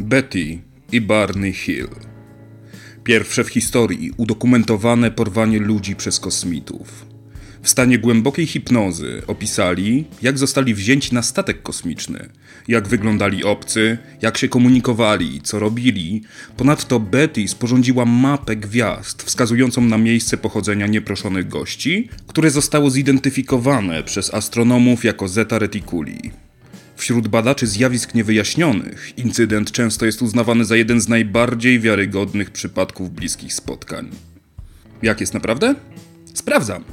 Betty i Barney Hill. Pierwsze w historii udokumentowane porwanie ludzi przez kosmitów. W stanie głębokiej hipnozy opisali, jak zostali wzięci na statek kosmiczny, jak wyglądali obcy, jak się komunikowali, co robili. Ponadto Betty sporządziła mapę gwiazd wskazującą na miejsce pochodzenia nieproszonych gości, które zostało zidentyfikowane przez astronomów jako Zeta Reticuli. Wśród badaczy zjawisk niewyjaśnionych incydent często jest uznawany za jeden z najbardziej wiarygodnych przypadków bliskich spotkań. Jak jest naprawdę? Sprawdzam.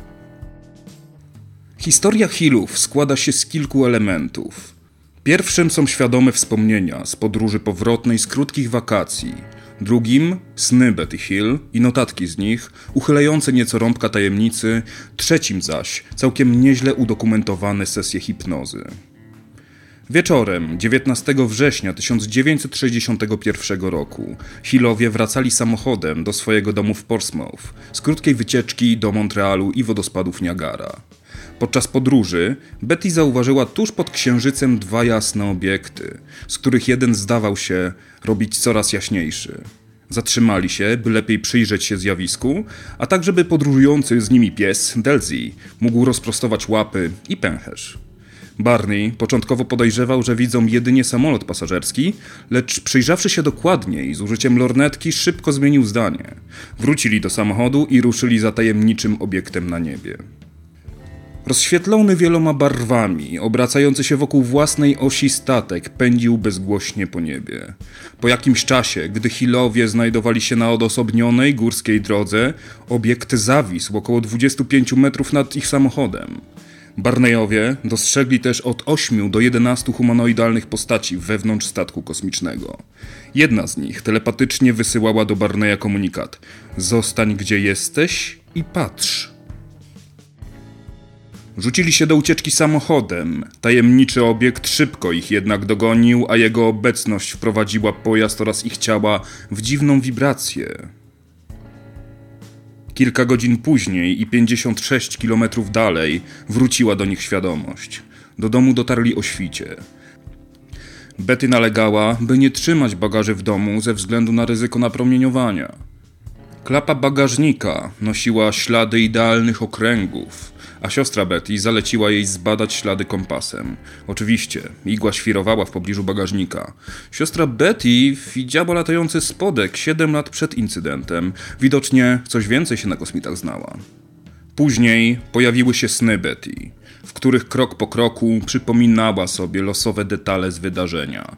Historia Hillów składa się z kilku elementów. Pierwszym są świadome wspomnienia z podróży powrotnej z krótkich wakacji. Drugim sny Betty Hill i notatki z nich, uchylające nieco rąbka tajemnicy. Trzecim zaś całkiem nieźle udokumentowane sesje hipnozy. Wieczorem 19 września 1961 roku Hillowie wracali samochodem do swojego domu w Portsmouth z krótkiej wycieczki do Montrealu i wodospadów Niagara. Podczas podróży Betty zauważyła tuż pod księżycem dwa jasne obiekty, z których jeden zdawał się robić coraz jaśniejszy. Zatrzymali się, by lepiej przyjrzeć się zjawisku, a tak żeby podróżujący z nimi pies, Delzy, mógł rozprostować łapy i pęcherz. Barney początkowo podejrzewał, że widzą jedynie samolot pasażerski, lecz przyjrzawszy się dokładniej z użyciem lornetki, szybko zmienił zdanie. Wrócili do samochodu i ruszyli za tajemniczym obiektem na niebie. Rozświetlony wieloma barwami, obracający się wokół własnej osi statek pędził bezgłośnie po niebie. Po jakimś czasie, gdy Hillowie znajdowali się na odosobnionej górskiej drodze, obiekt zawisł około 25 metrów nad ich samochodem. Barneyowie dostrzegli też od 8 do 11 humanoidalnych postaci wewnątrz statku kosmicznego. Jedna z nich telepatycznie wysyłała do Barneya komunikat: Zostań gdzie jesteś i patrz. Rzucili się do ucieczki samochodem. Tajemniczy obiekt szybko ich jednak dogonił, a jego obecność wprowadziła pojazd oraz ich ciała w dziwną wibrację. Kilka godzin później i 56 kilometrów dalej wróciła do nich świadomość. Do domu dotarli o świcie. Betty nalegała, by nie trzymać bagaży w domu ze względu na ryzyko napromieniowania. Klapa bagażnika nosiła ślady idealnych okręgów, a siostra Betty zaleciła jej zbadać ślady kompasem. Oczywiście, igła świrowała w pobliżu bagażnika. Siostra Betty widziała latający spodek 7 lat przed incydentem. Widocznie coś więcej się na kosmitach znała. Później pojawiły się sny Betty, w których krok po kroku przypominała sobie losowe detale z wydarzenia.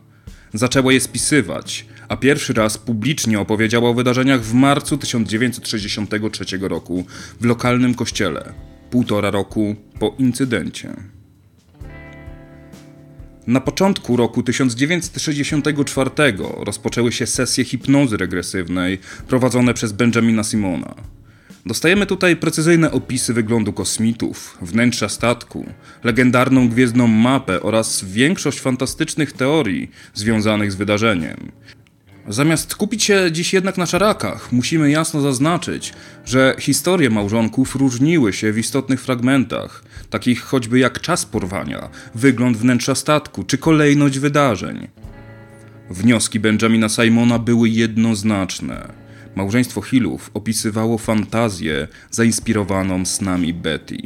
Zaczęła je spisywać, a pierwszy raz publicznie opowiedziała o wydarzeniach w marcu 1963 roku w lokalnym kościele półtora roku po incydencie. Na początku roku 1964 rozpoczęły się sesje hipnozy regresywnej prowadzone przez Benjamina Simona. Dostajemy tutaj precyzyjne opisy wyglądu kosmitów, wnętrza statku, legendarną gwiezdną mapę oraz większość fantastycznych teorii związanych z wydarzeniem. Zamiast kupić się dziś jednak na szarakach, musimy jasno zaznaczyć, że historie małżonków różniły się w istotnych fragmentach, takich choćby jak czas porwania, wygląd wnętrza statku czy kolejność wydarzeń. Wnioski Benjamina Simona były jednoznaczne. Małżeństwo Hillów opisywało fantazję zainspirowaną snami Betty.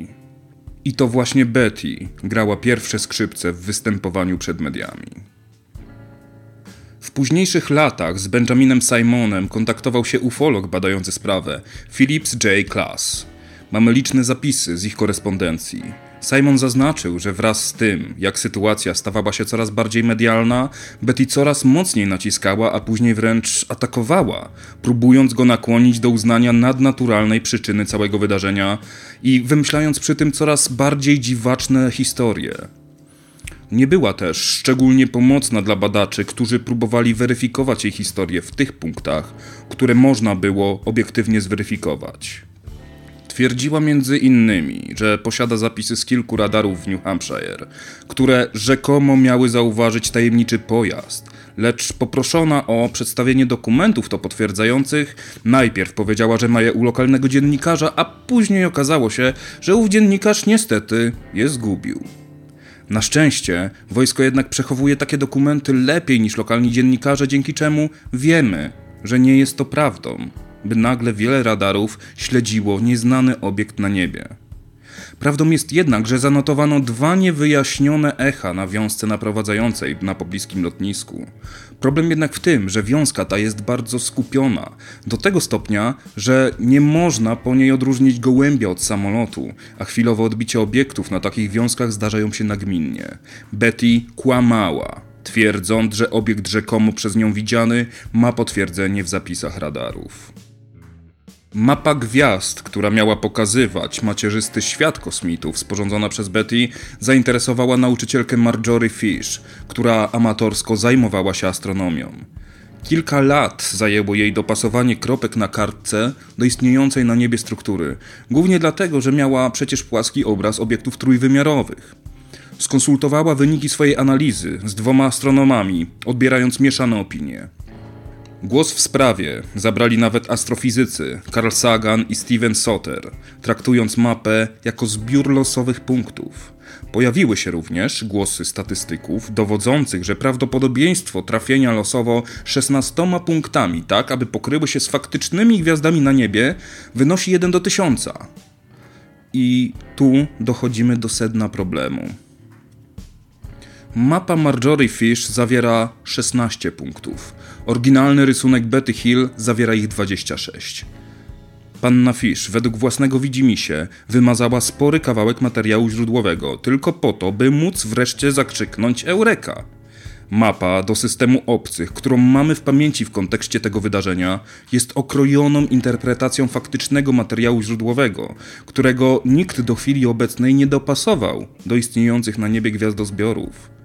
I to właśnie Betty grała pierwsze skrzypce w występowaniu przed mediami. Późniejszych latach z Benjaminem Simonem kontaktował się ufolog badający sprawę, Phillips J. Klass. Mamy liczne zapisy z ich korespondencji. Simon zaznaczył, że wraz z tym, jak sytuacja stawała się coraz bardziej medialna, Betty coraz mocniej naciskała, a później wręcz atakowała, próbując go nakłonić do uznania nadnaturalnej przyczyny całego wydarzenia i wymyślając przy tym coraz bardziej dziwaczne historie. Nie była też szczególnie pomocna dla badaczy, którzy próbowali weryfikować jej historię w tych punktach, które można było obiektywnie zweryfikować. Twierdziła między innymi, że posiada zapisy z kilku radarów w New Hampshire, które rzekomo miały zauważyć tajemniczy pojazd, lecz poproszona o przedstawienie dokumentów to potwierdzających, najpierw powiedziała, że ma je u lokalnego dziennikarza, a później okazało się, że ów dziennikarz niestety je zgubił. Na szczęście wojsko jednak przechowuje takie dokumenty lepiej niż lokalni dziennikarze, dzięki czemu wiemy, że nie jest to prawdą, by nagle wiele radarów śledziło nieznany obiekt na niebie. Prawdą jest jednak, że zanotowano dwa niewyjaśnione echa na wiązce naprowadzającej na pobliskim lotnisku. Problem jednak w tym, że wiązka ta jest bardzo skupiona, do tego stopnia, że nie można po niej odróżnić gołębia od samolotu, a chwilowe odbicie obiektów na takich wiązkach zdarzają się nagminnie. Betty kłamała, twierdząc, że obiekt rzekomo przez nią widziany ma potwierdzenie w zapisach radarów. Mapa gwiazd, która miała pokazywać macierzysty świat kosmitów, sporządzona przez Betty, zainteresowała nauczycielkę Marjorie Fish, która amatorsko zajmowała się astronomią. Kilka lat zajęło jej dopasowanie kropek na kartce do istniejącej na niebie struktury, głównie dlatego, że miała przecież płaski obraz obiektów trójwymiarowych. Skonsultowała wyniki swojej analizy z dwoma astronomami, odbierając mieszane opinie. Głos w sprawie zabrali nawet astrofizycy Carl Sagan i Steven Soter, traktując mapę jako zbiór losowych punktów. Pojawiły się również głosy statystyków dowodzących, że prawdopodobieństwo trafienia losowo 16 punktami, tak aby pokryły się z faktycznymi gwiazdami na niebie, wynosi 1 do 1000. I tu dochodzimy do sedna problemu. Mapa Marjorie Fish zawiera 16 punktów. Oryginalny rysunek Betty Hill zawiera ich 26. Panna Fish, według własnego widzimisię, wymazała spory kawałek materiału źródłowego, tylko po to, by móc wreszcie zakrzyknąć Eureka. Mapa do systemu obcych, którą mamy w pamięci w kontekście tego wydarzenia, jest okrojoną interpretacją faktycznego materiału źródłowego, którego nikt do chwili obecnej nie dopasował do istniejących na niebie gwiazdozbiorów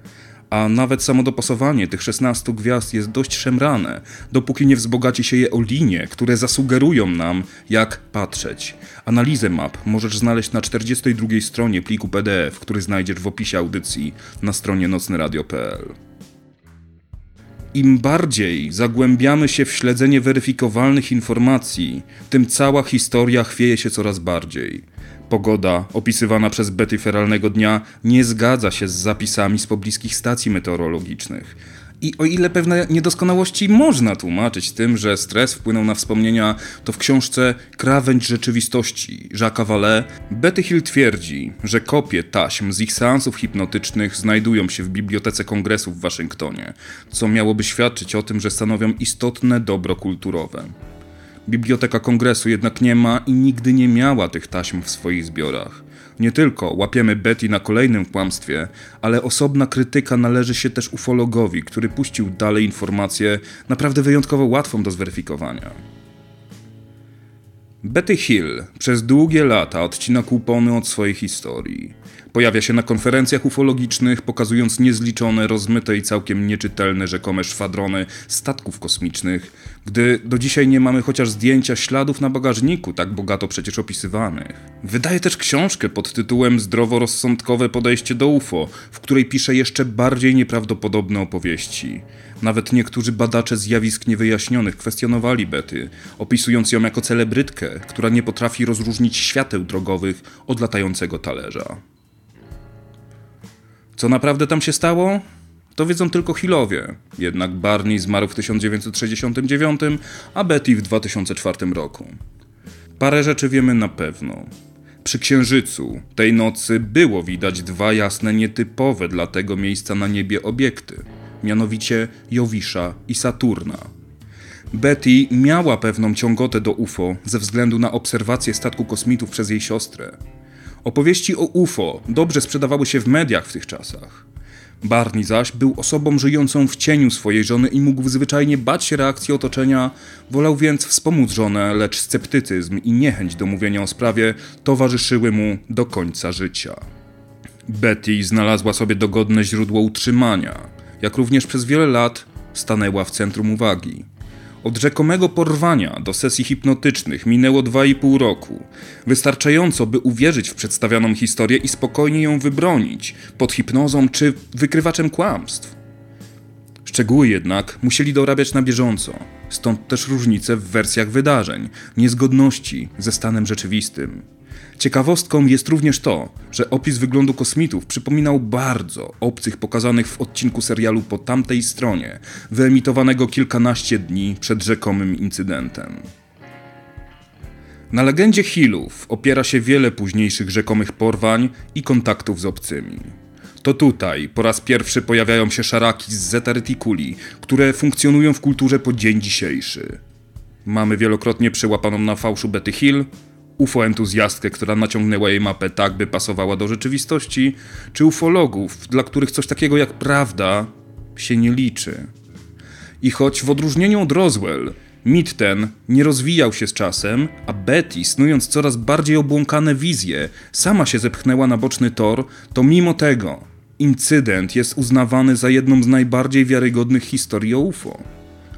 a nawet samo dopasowanie tych 16 gwiazd jest dość szemrane, dopóki nie wzbogaci się je o linie, które zasugerują nam, jak patrzeć. Analizę map możesz znaleźć na 42 stronie pliku PDF, który znajdziesz w opisie audycji na stronie nocnyradio.pl. Im bardziej zagłębiamy się w śledzenie weryfikowalnych informacji, tym cała historia chwieje się coraz bardziej. Pogoda, opisywana przez Betty feralnego dnia, nie zgadza się z zapisami z pobliskich stacji meteorologicznych. I o ile pewne niedoskonałości można tłumaczyć tym, że stres wpłynął na wspomnienia, to w książce Krawędź rzeczywistości Jacques'a Vallée Betty Hill twierdzi, że kopie taśm z ich seansów hipnotycznych znajdują się w Bibliotece Kongresu w Waszyngtonie, co miałoby świadczyć o tym, że stanowią istotne dobro kulturowe. Biblioteka Kongresu jednak nie ma i nigdy nie miała tych taśm w swoich zbiorach. Nie tylko łapiemy Betty na kolejnym kłamstwie, ale osobna krytyka należy się też ufologowi, który puścił dalej informację naprawdę wyjątkowo łatwą do zweryfikowania. Betty Hill przez długie lata odcina kupony od swojej historii. Pojawia się na konferencjach ufologicznych, pokazując niezliczone, rozmyte i całkiem nieczytelne rzekome szwadrony statków kosmicznych, gdy do dzisiaj nie mamy chociaż zdjęcia śladów na bagażniku, tak bogato przecież opisywanych. Wydaje też książkę pod tytułem Zdroworozsądkowe podejście do UFO, w której pisze jeszcze bardziej nieprawdopodobne opowieści. Nawet niektórzy badacze zjawisk niewyjaśnionych kwestionowali Betty, opisując ją jako celebrytkę, która nie potrafi rozróżnić świateł drogowych od latającego talerza. Co naprawdę tam się stało? To wiedzą tylko Hillowie. Jednak Barney zmarł w 1969, a Betty w 2004 roku. Parę rzeczy wiemy na pewno. Przy księżycu tej nocy było widać dwa jasne, nietypowe dla tego miejsca na niebie obiekty, mianowicie Jowisza i Saturna. Betty miała pewną ciągotę do UFO ze względu na obserwację statku kosmitów przez jej siostrę. Opowieści o UFO dobrze sprzedawały się w mediach w tych czasach. Barney zaś był osobą żyjącą w cieniu swojej żony i mógł zwyczajnie bać się reakcji otoczenia, wolał więc wspomóc żonę, lecz sceptycyzm i niechęć do mówienia o sprawie towarzyszyły mu do końca życia. Betty znalazła sobie dogodne źródło utrzymania, jak również przez wiele lat stanęła w centrum uwagi. Od rzekomego porwania do sesji hipnotycznych minęło 2,5 roku. Wystarczająco, by uwierzyć w przedstawioną historię i spokojnie ją wybronić, pod hipnozą czy wykrywaczem kłamstw. Szczegóły jednak musieli dorabiać na bieżąco, stąd też różnice w wersjach wydarzeń, niezgodności ze stanem rzeczywistym. Ciekawostką jest również to, że opis wyglądu kosmitów przypominał bardzo obcych pokazanych w odcinku serialu po tamtej stronie, wyemitowanego kilkanaście dni przed rzekomym incydentem. Na legendzie Hillów opiera się wiele późniejszych rzekomych porwań i kontaktów z obcymi. To tutaj po raz pierwszy pojawiają się szaraki z Zeta Reticuli, które funkcjonują w kulturze po dzień dzisiejszy. Mamy wielokrotnie przełapaną na fałszu Betty Hill, UFO-entuzjastkę, która naciągnęła jej mapę tak, by pasowała do rzeczywistości, czy ufologów, dla których coś takiego jak prawda się nie liczy. I choć w odróżnieniu od Roswell, mit ten nie rozwijał się z czasem, a Betty, snując coraz bardziej obłąkane wizje, sama się zepchnęła na boczny tor, to mimo tego incydent jest uznawany za jedną z najbardziej wiarygodnych historii o UFO.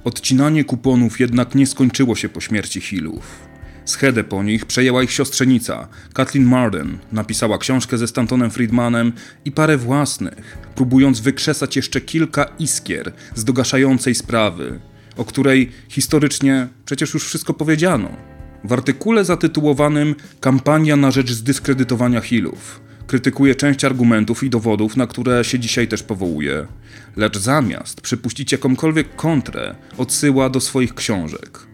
Odcinanie kuponów jednak nie skończyło się po śmierci Hillów. Schedę po nich przejęła ich siostrzenica, Kathleen Marden. Napisała książkę ze Stantonem Friedmanem i parę własnych, próbując wykrzesać jeszcze kilka iskier z dogaszającej sprawy, o której historycznie przecież już wszystko powiedziano. W artykule zatytułowanym Kampania na rzecz zdyskredytowania Hillów krytykuje część argumentów i dowodów, na które się dzisiaj też powołuje, lecz zamiast przypuścić jakąkolwiek kontrę, odsyła do swoich książek.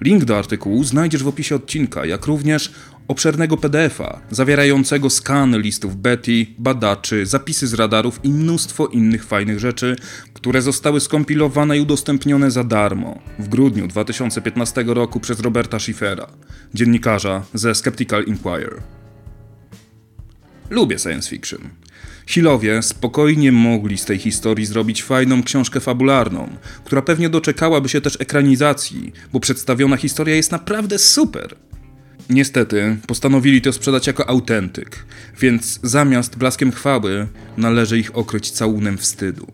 Link do artykułu znajdziesz w opisie odcinka, jak również obszernego PDF-a zawierającego skany listów Betty, badaczy, zapisy z radarów i mnóstwo innych fajnych rzeczy, które zostały skompilowane i udostępnione za darmo w grudniu 2015 roku przez Roberta Schiffera, dziennikarza ze Skeptical Inquirer. Lubię science fiction. Hillowie spokojnie mogli z tej historii zrobić fajną książkę fabularną, która pewnie doczekałaby się też ekranizacji, bo przedstawiona historia jest naprawdę super. Niestety, postanowili to sprzedać jako autentyk, więc zamiast blaskiem chwały należy ich okryć całunem wstydu.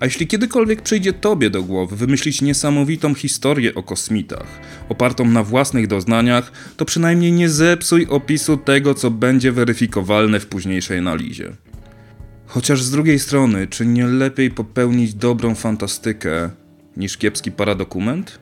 A jeśli kiedykolwiek przyjdzie tobie do głowy wymyślić niesamowitą historię o kosmitach, opartą na własnych doznaniach, to przynajmniej nie zepsuj opisu tego, co będzie weryfikowalne w późniejszej analizie. Chociaż z drugiej strony, czy nie lepiej popełnić dobrą fantastykę niż kiepski paradokument?